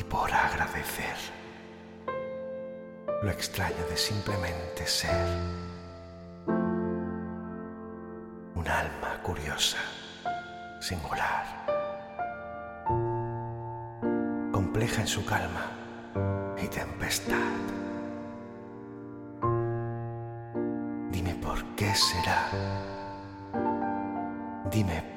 y por agradecer lo extraño de simplemente ser un alma curiosa, singular, compleja en su calma y tempestad. Dime por qué será, dime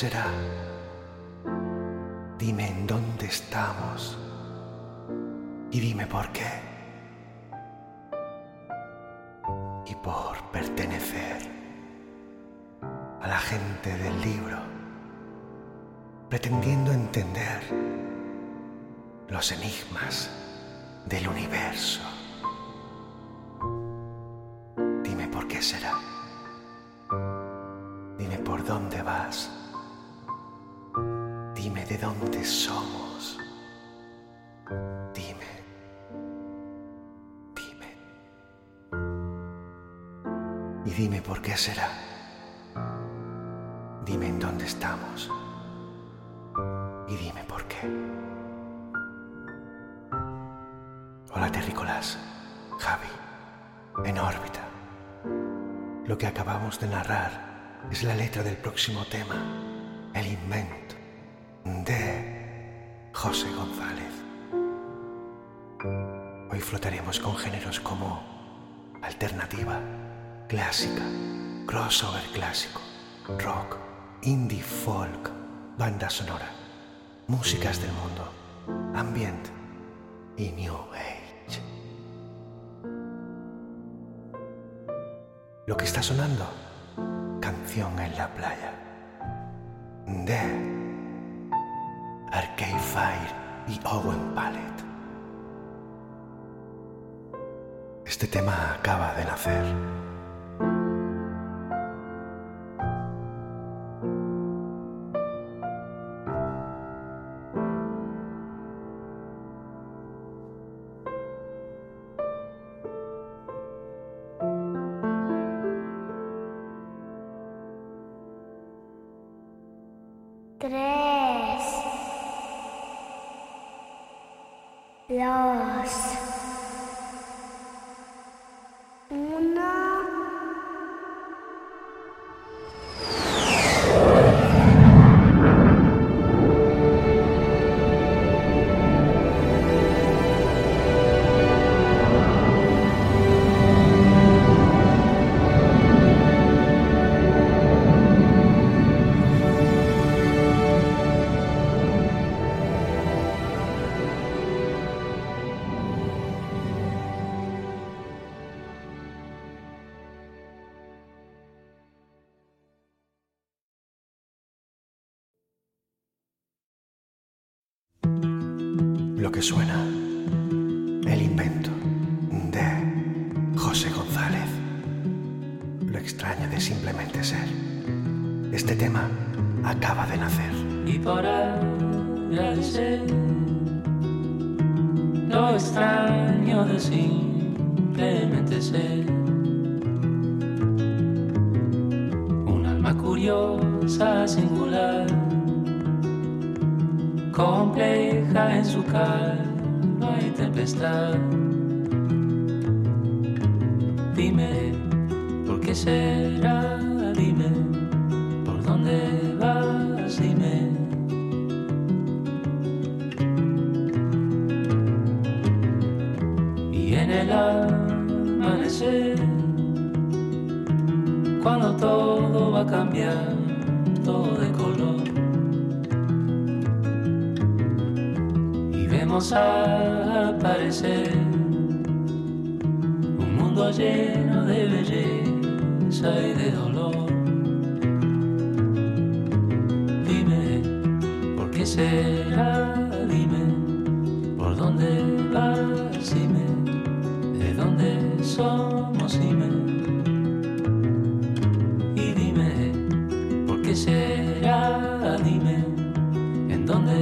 será. Dime en dónde estamos. Y dime por qué. Y por pertenecer a la gente del libro pretendiendo entender los enigmas del universo. Próximo tema, El invento, de José González. Hoy flotaremos con géneros como alternativa, clásica, crossover clásico, rock, indie folk, banda sonora músicas del mundo, ambient y new age. Lo que está sonando, canción en la playa, de Arcade Fire y Owen Palette. Este tema acaba de nacer.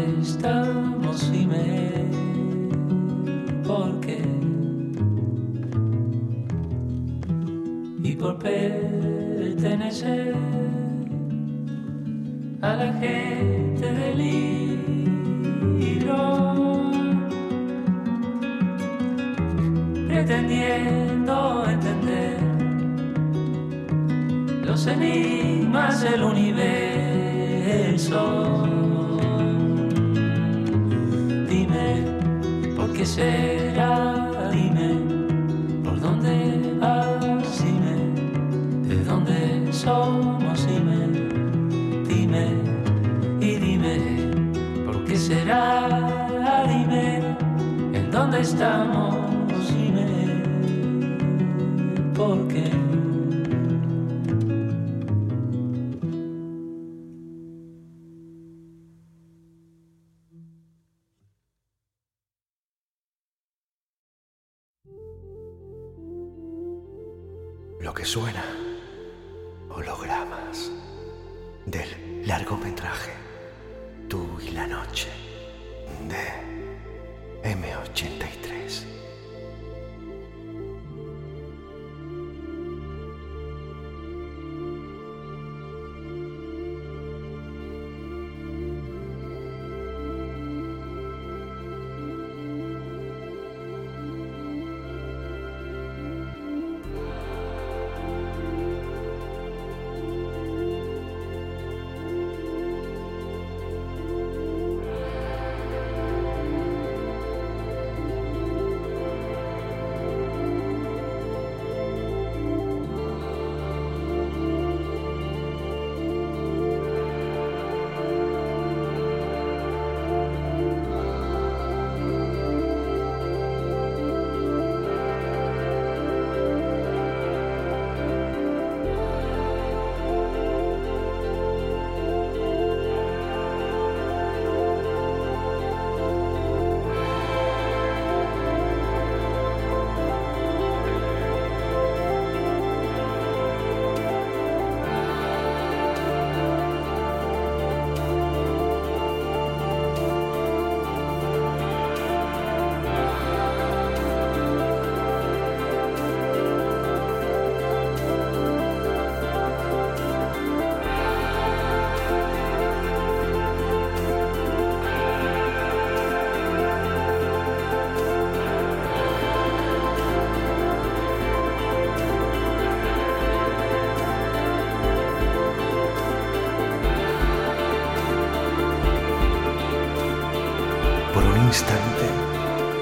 ¿En dónde estamos? Dime, ¿por qué? Y por pertenecer a la gente del libro, pretendiendo entender los enigmas del universo. Será? Dime, ¿por dónde vas? Dime, ¿de dónde somos? Dime, dime y dime, ¿por qué será? Dime, ¿en dónde estamos?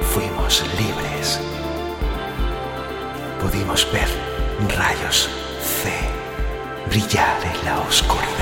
Fuimos libres. Pudimos ver rayos C brillar en la oscuridad.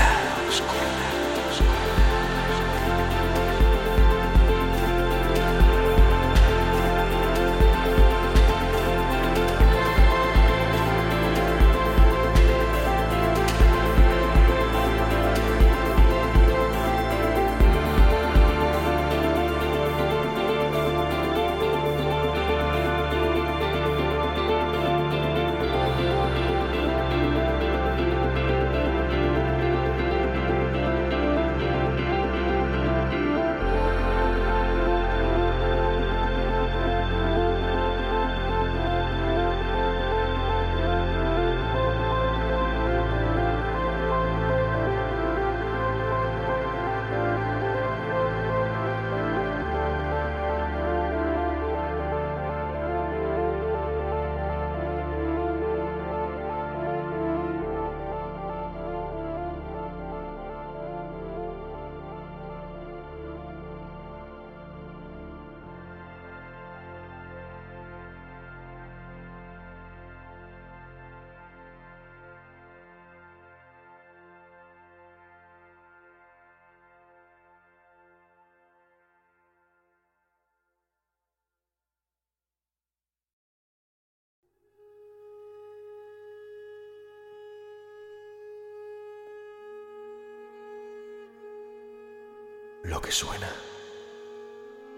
Que suena.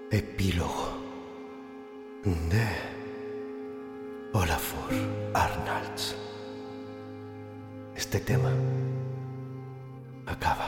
Epílogo de Olafur Arnalds. Este tema acaba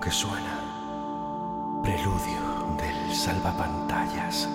Que suena, preludio del salvapantallas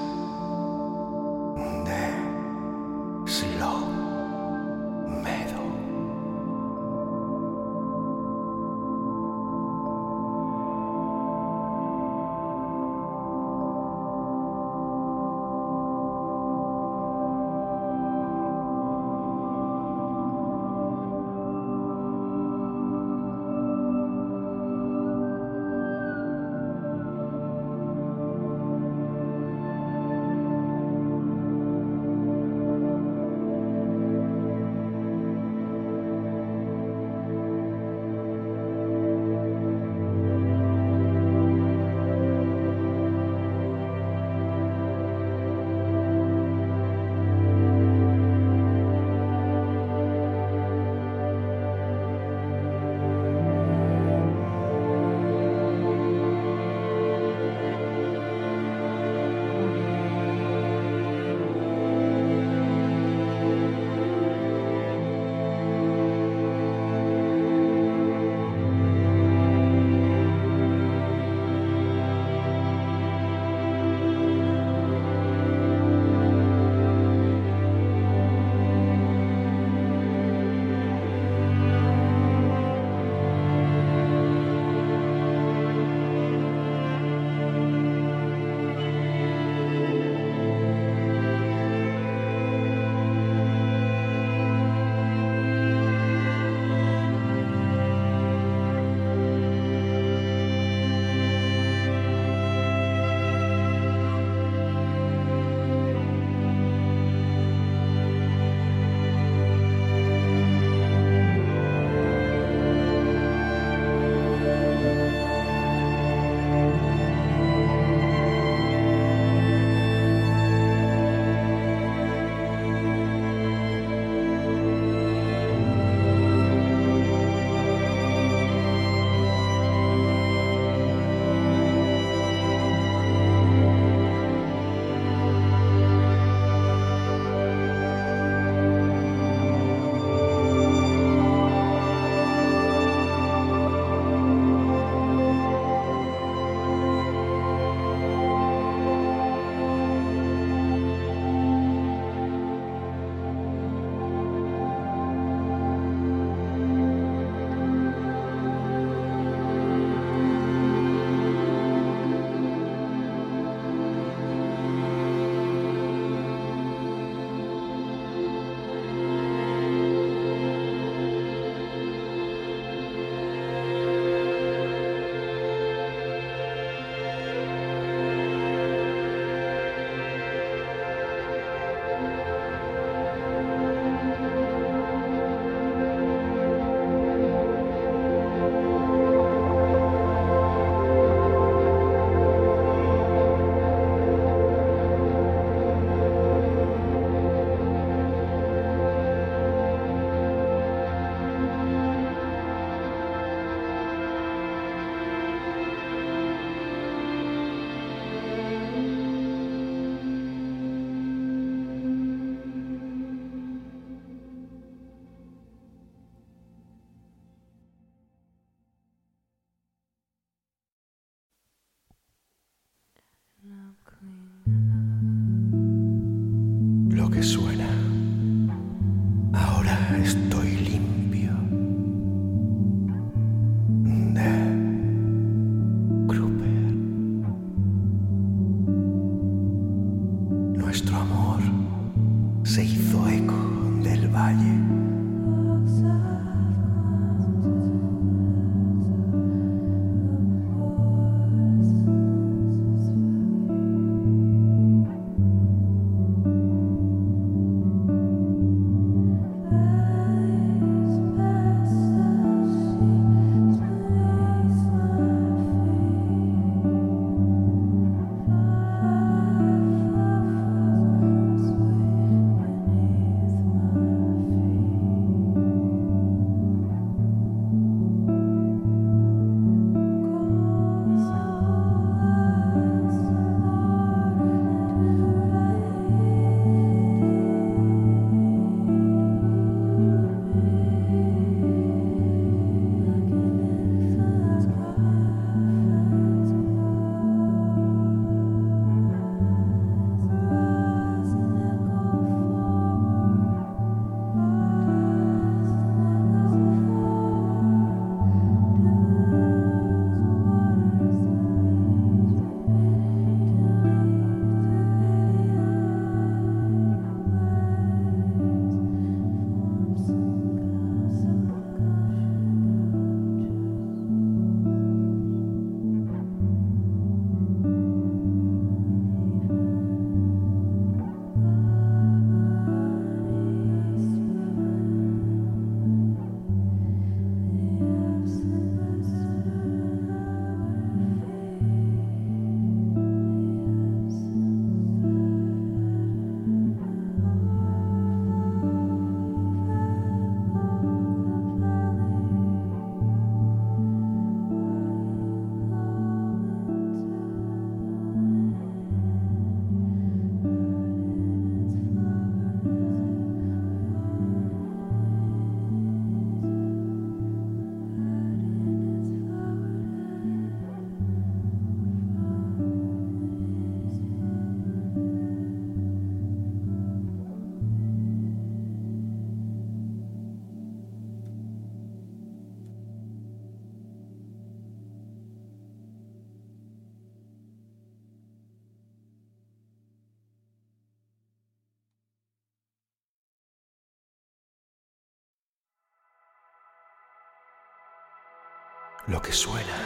Lo que suena,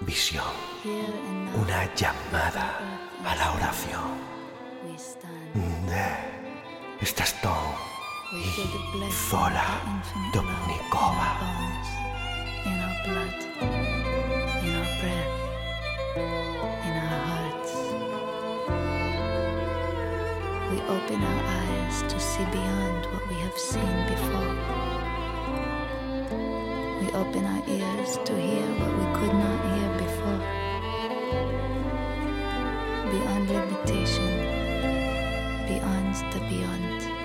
visión, una llamada a la oración. De y Zola in our breath, in our hearts. We open our eyes to see beyond what we have seen before. Open our ears to hear what we could not hear before. Beyond limitation, beyond the beyond.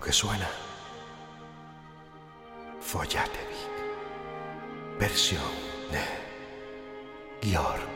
Que suena. Follatevic. Versión de Georg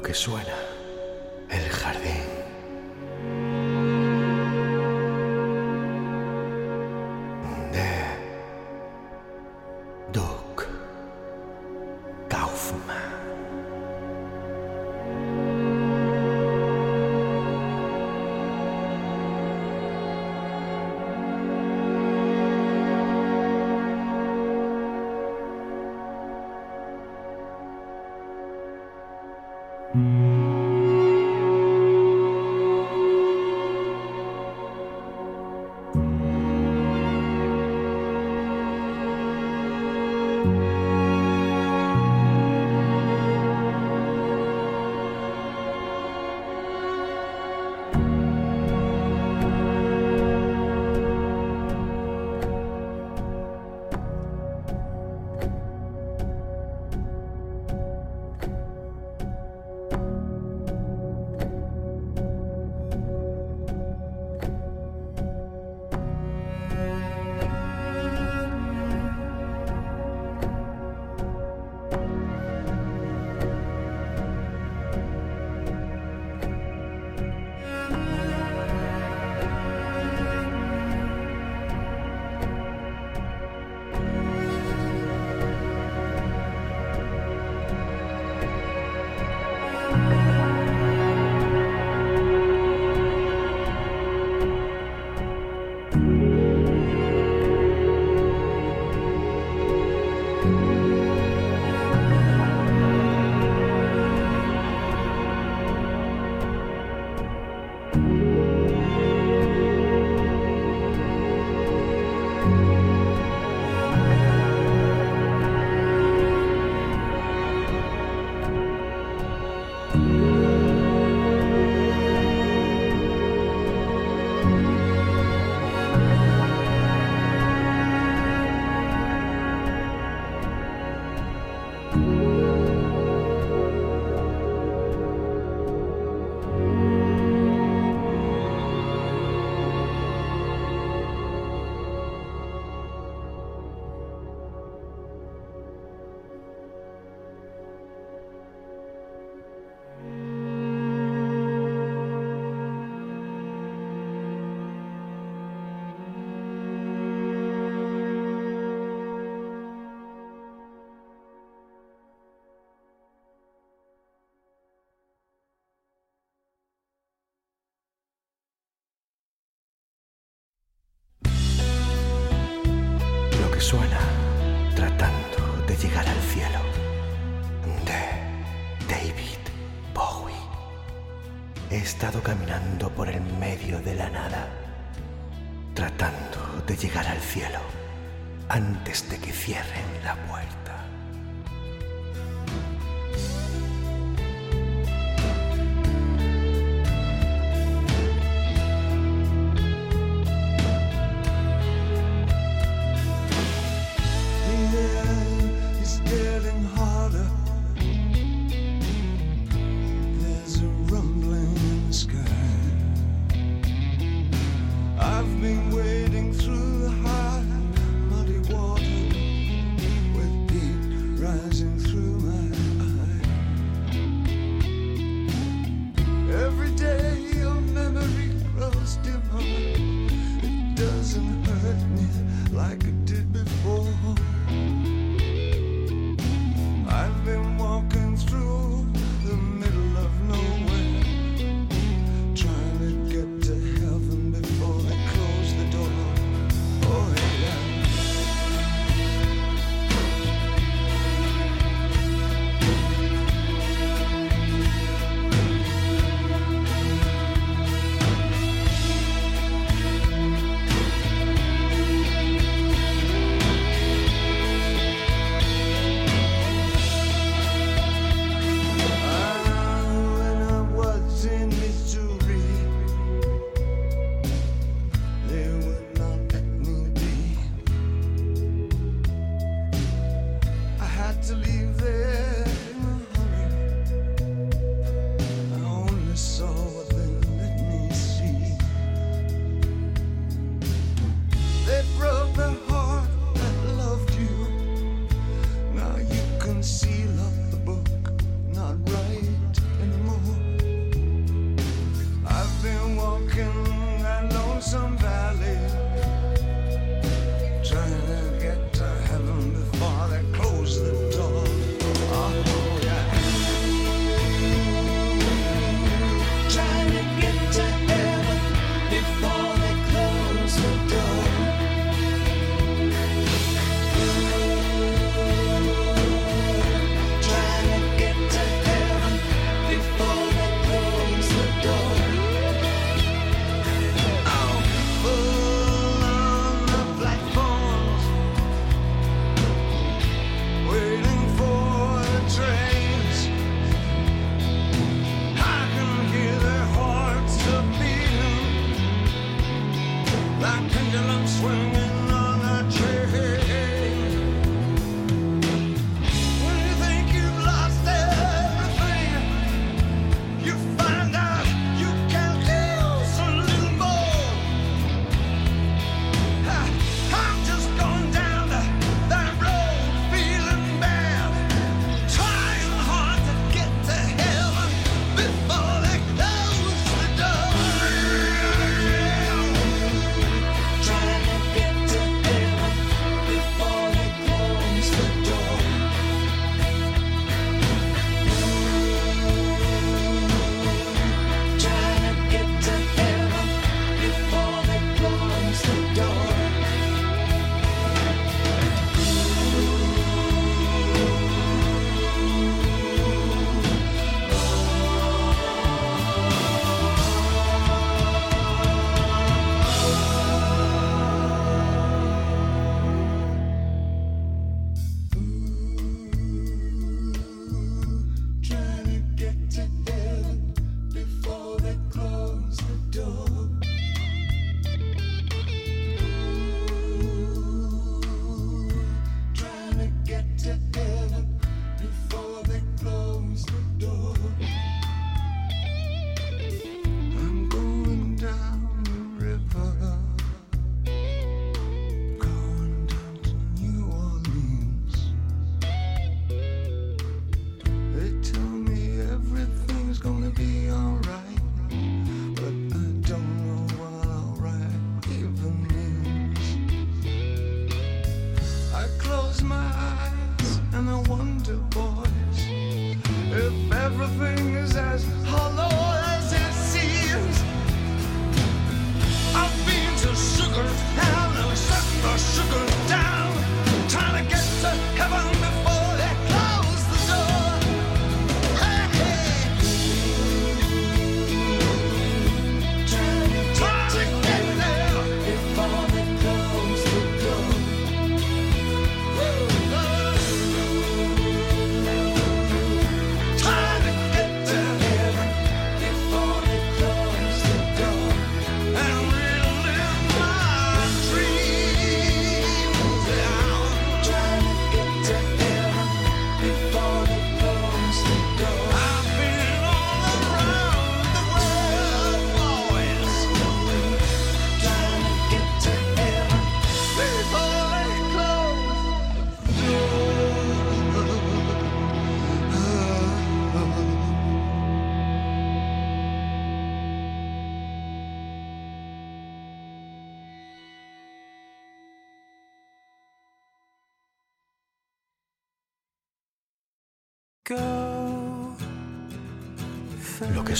lo que suena el jardín. estado caminando por el medio de la nada, tratando de llegar al cielo antes de que cierren la puerta.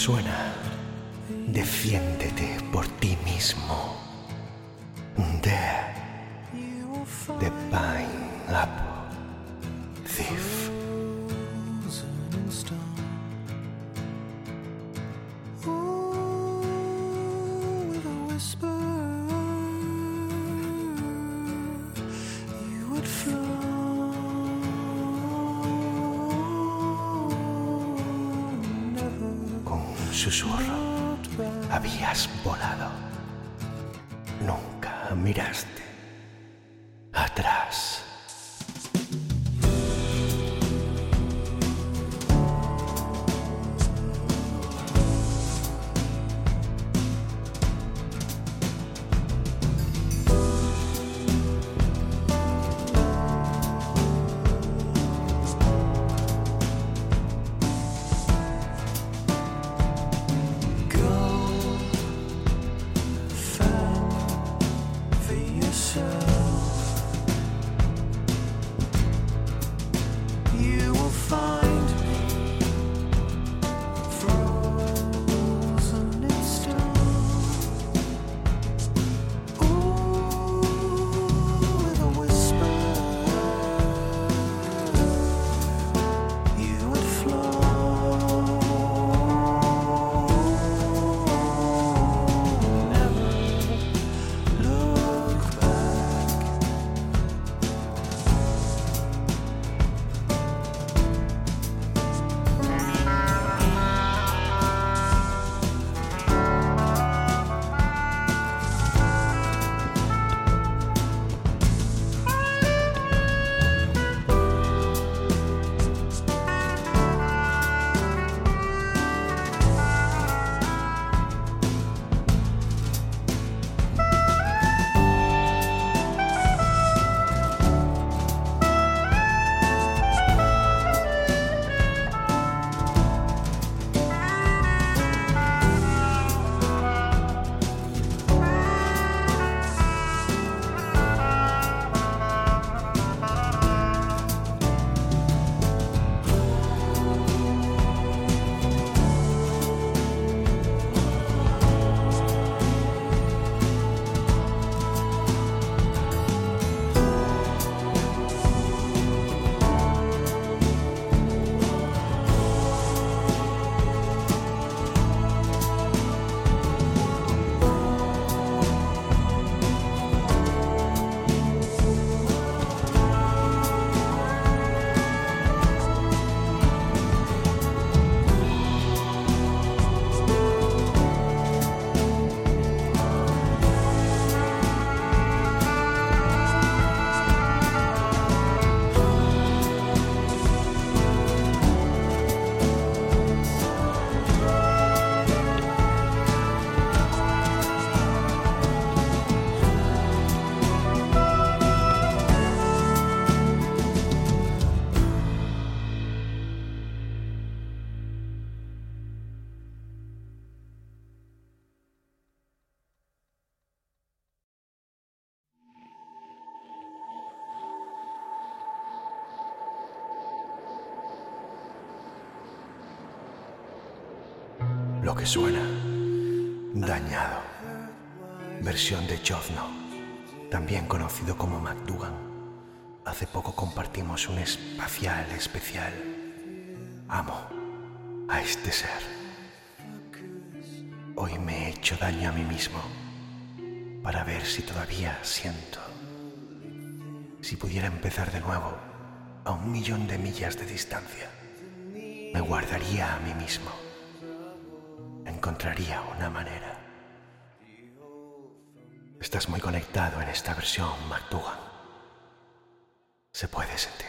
Lo susurro. Habías Lo que suena, dañado. Versión de Jovno, también conocido como McDougan. Hace poco compartimos un espacial especial. Amo a este ser. Hoy me he hecho daño a mí mismo para ver si todavía siento. Si pudiera empezar de nuevo a un millón de millas de distancia, me guardaría a mí mismo. Encontraría una manera. Estás muy conectado en esta versión, McDougan. Se puede sentir.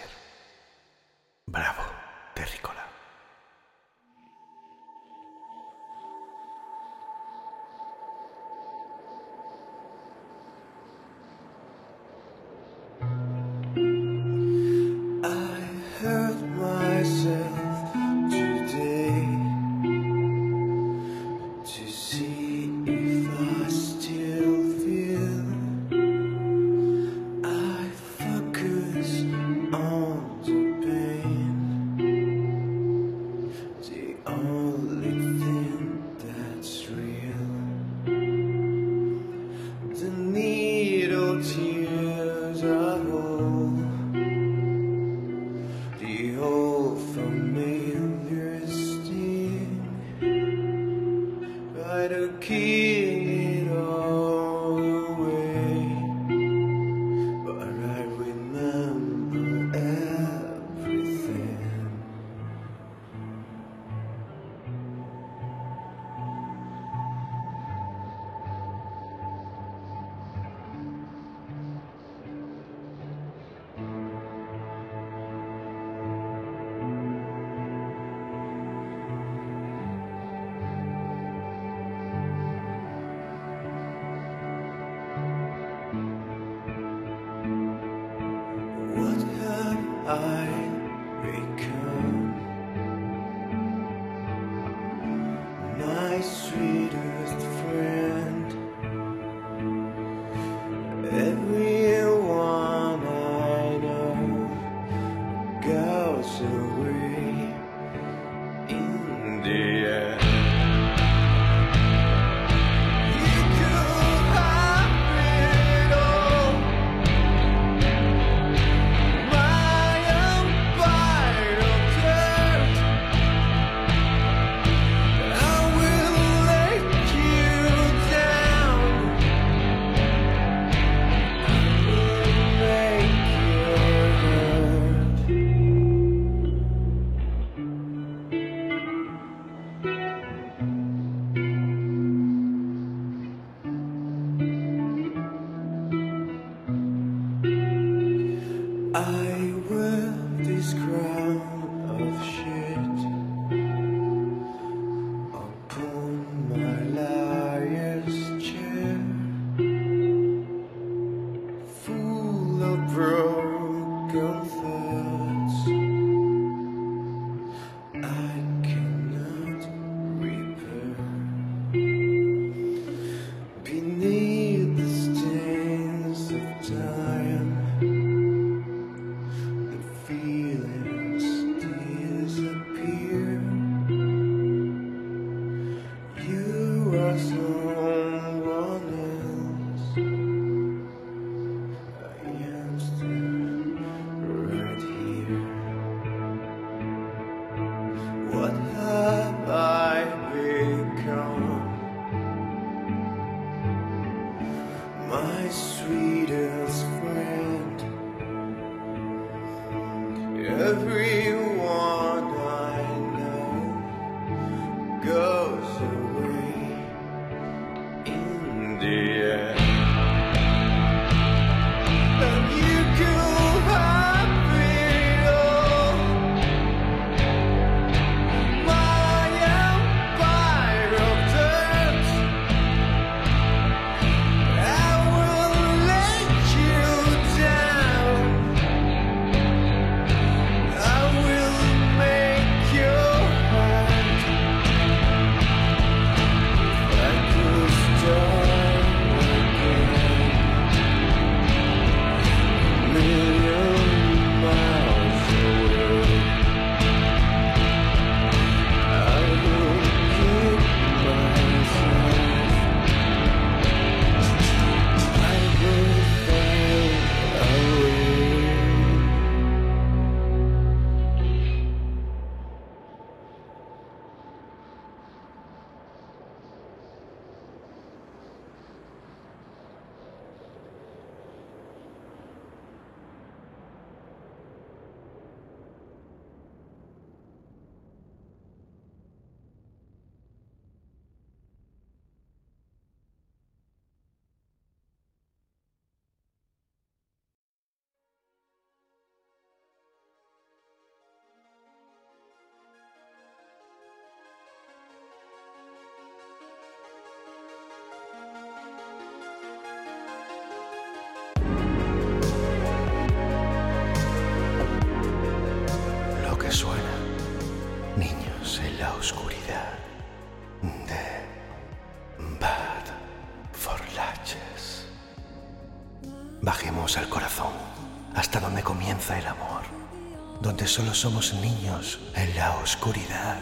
solo somos niños en la oscuridad.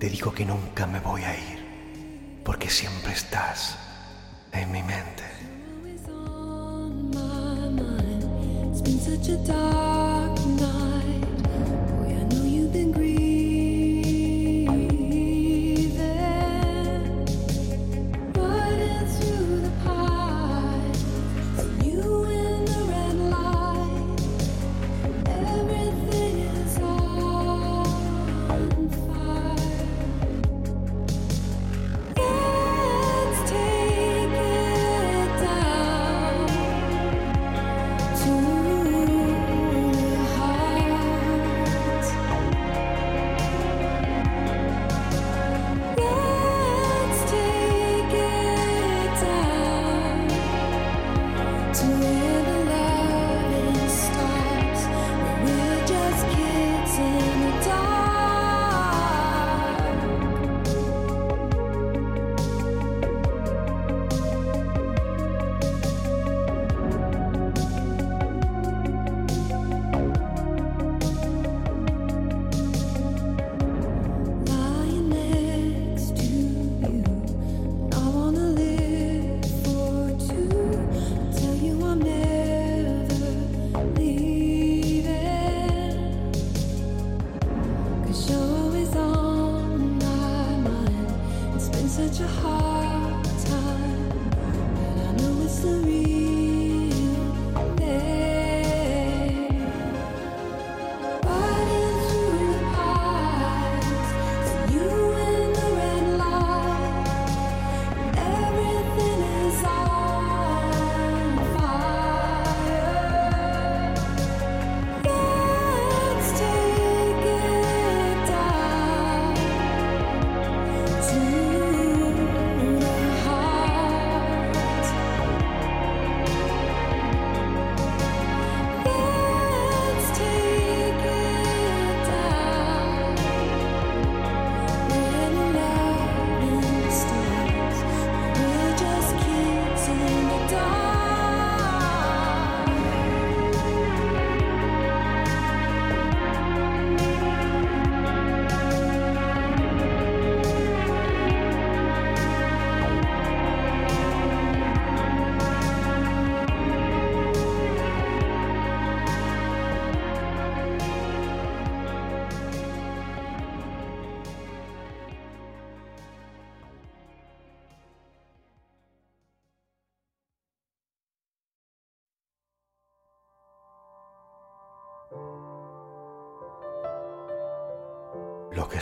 Te digo que nunca me voy a ir, porque siempre estás en mi mente.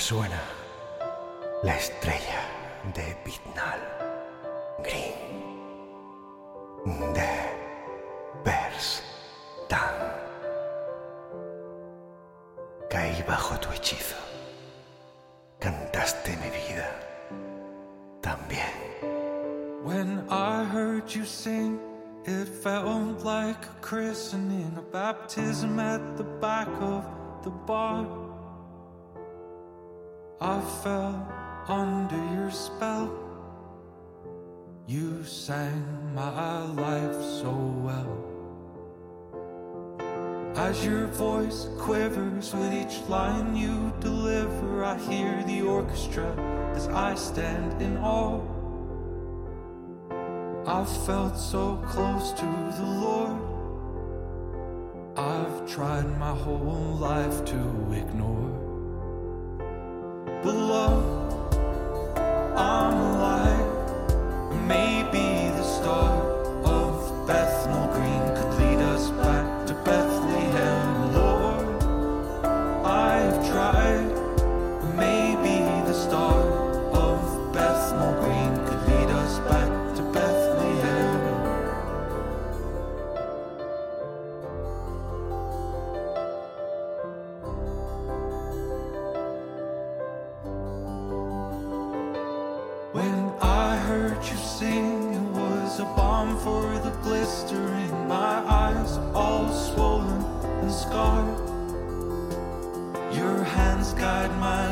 Suena la estrella de Bitnal Green de Perstan. Caí bajo tu hechizo, cantaste mi vida también. When I heard you sing, it felt like a christening, a baptism at the back of the bar. fell under your spell. You sang my life so well. As your voice quivers with each line you deliver, I hear the orchestra as I stand in awe. I've felt so close to the Lord, I've tried my whole life to ignore below. I'm alive, maybe. guide my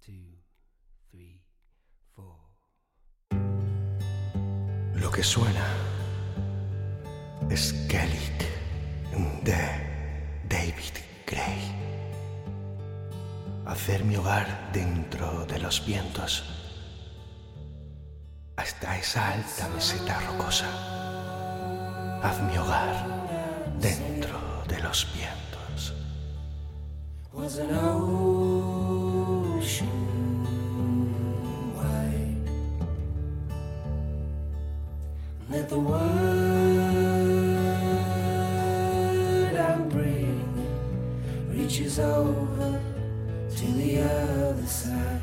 Two, three, four. Lo que suena es Gaelic de David Gray. Hacer mi hogar dentro de los vientos hasta esa alta meseta rocosa. Haz mi hogar dentro de los vientos. ocean wide. Let the word I reaches over to the other side.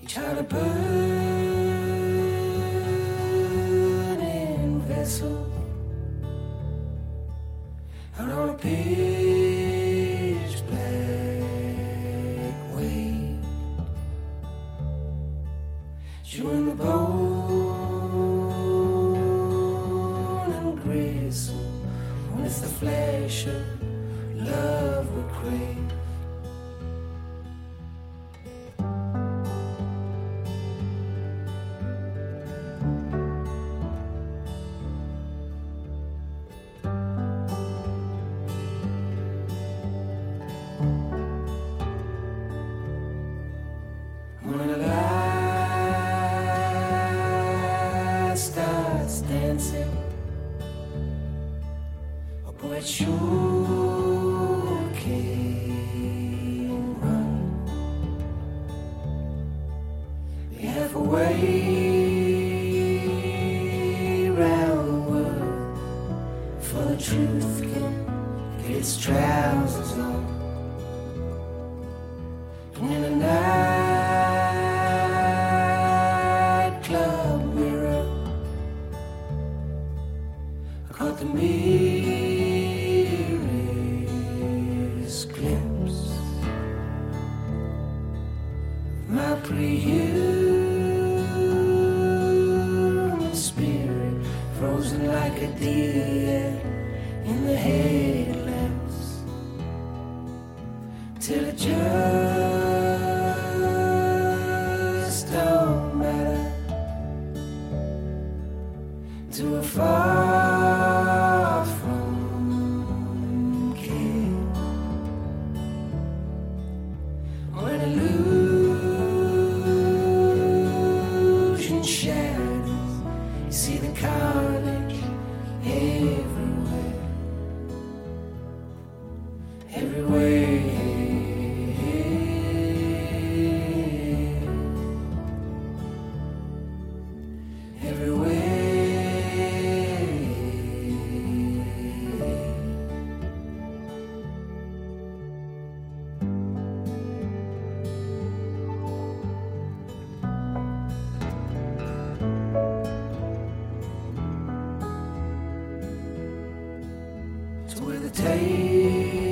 You try to burn. with a taste.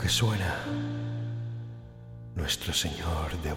Que suena, nuestro señor. De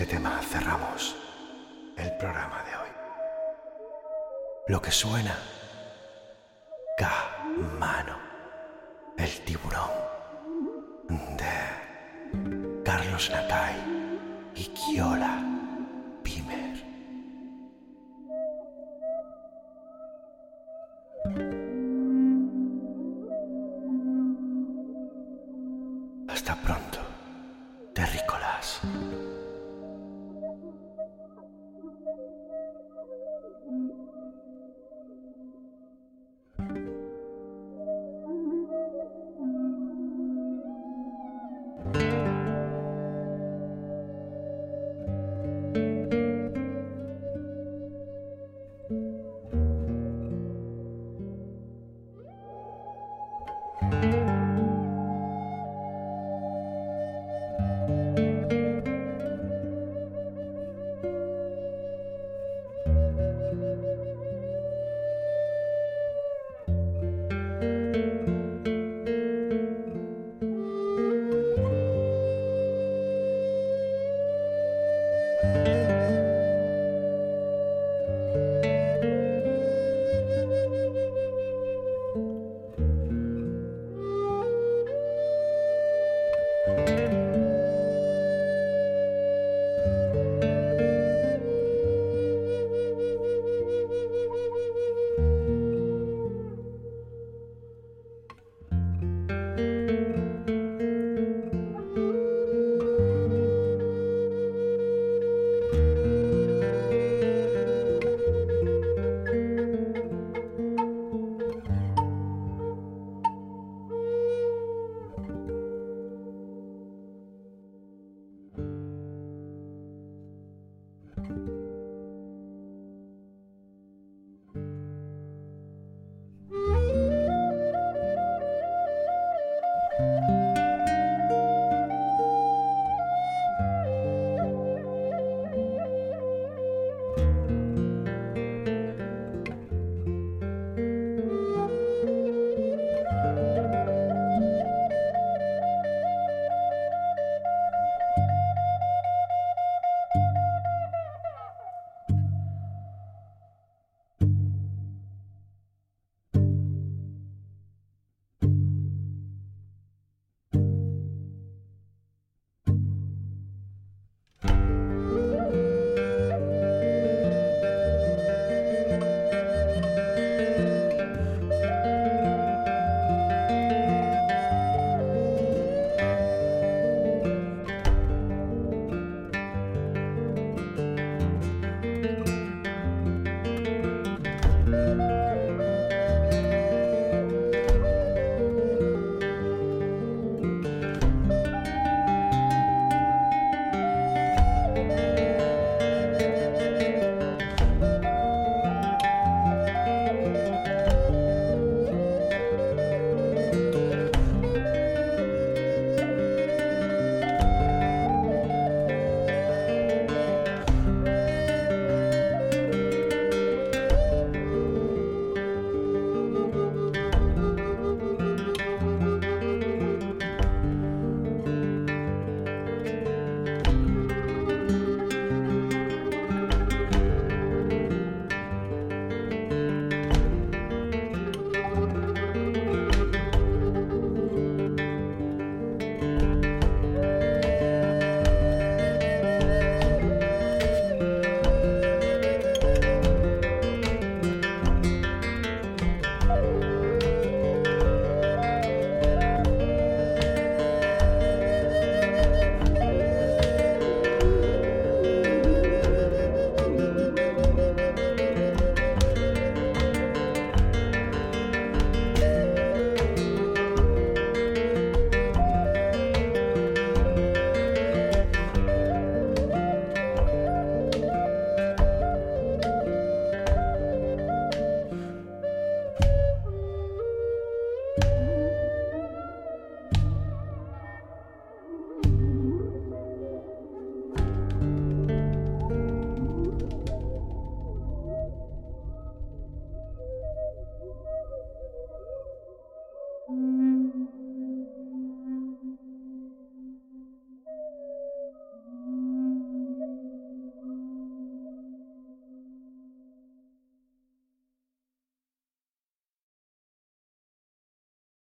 este tema cerramos el programa de hoy. Lo que suena,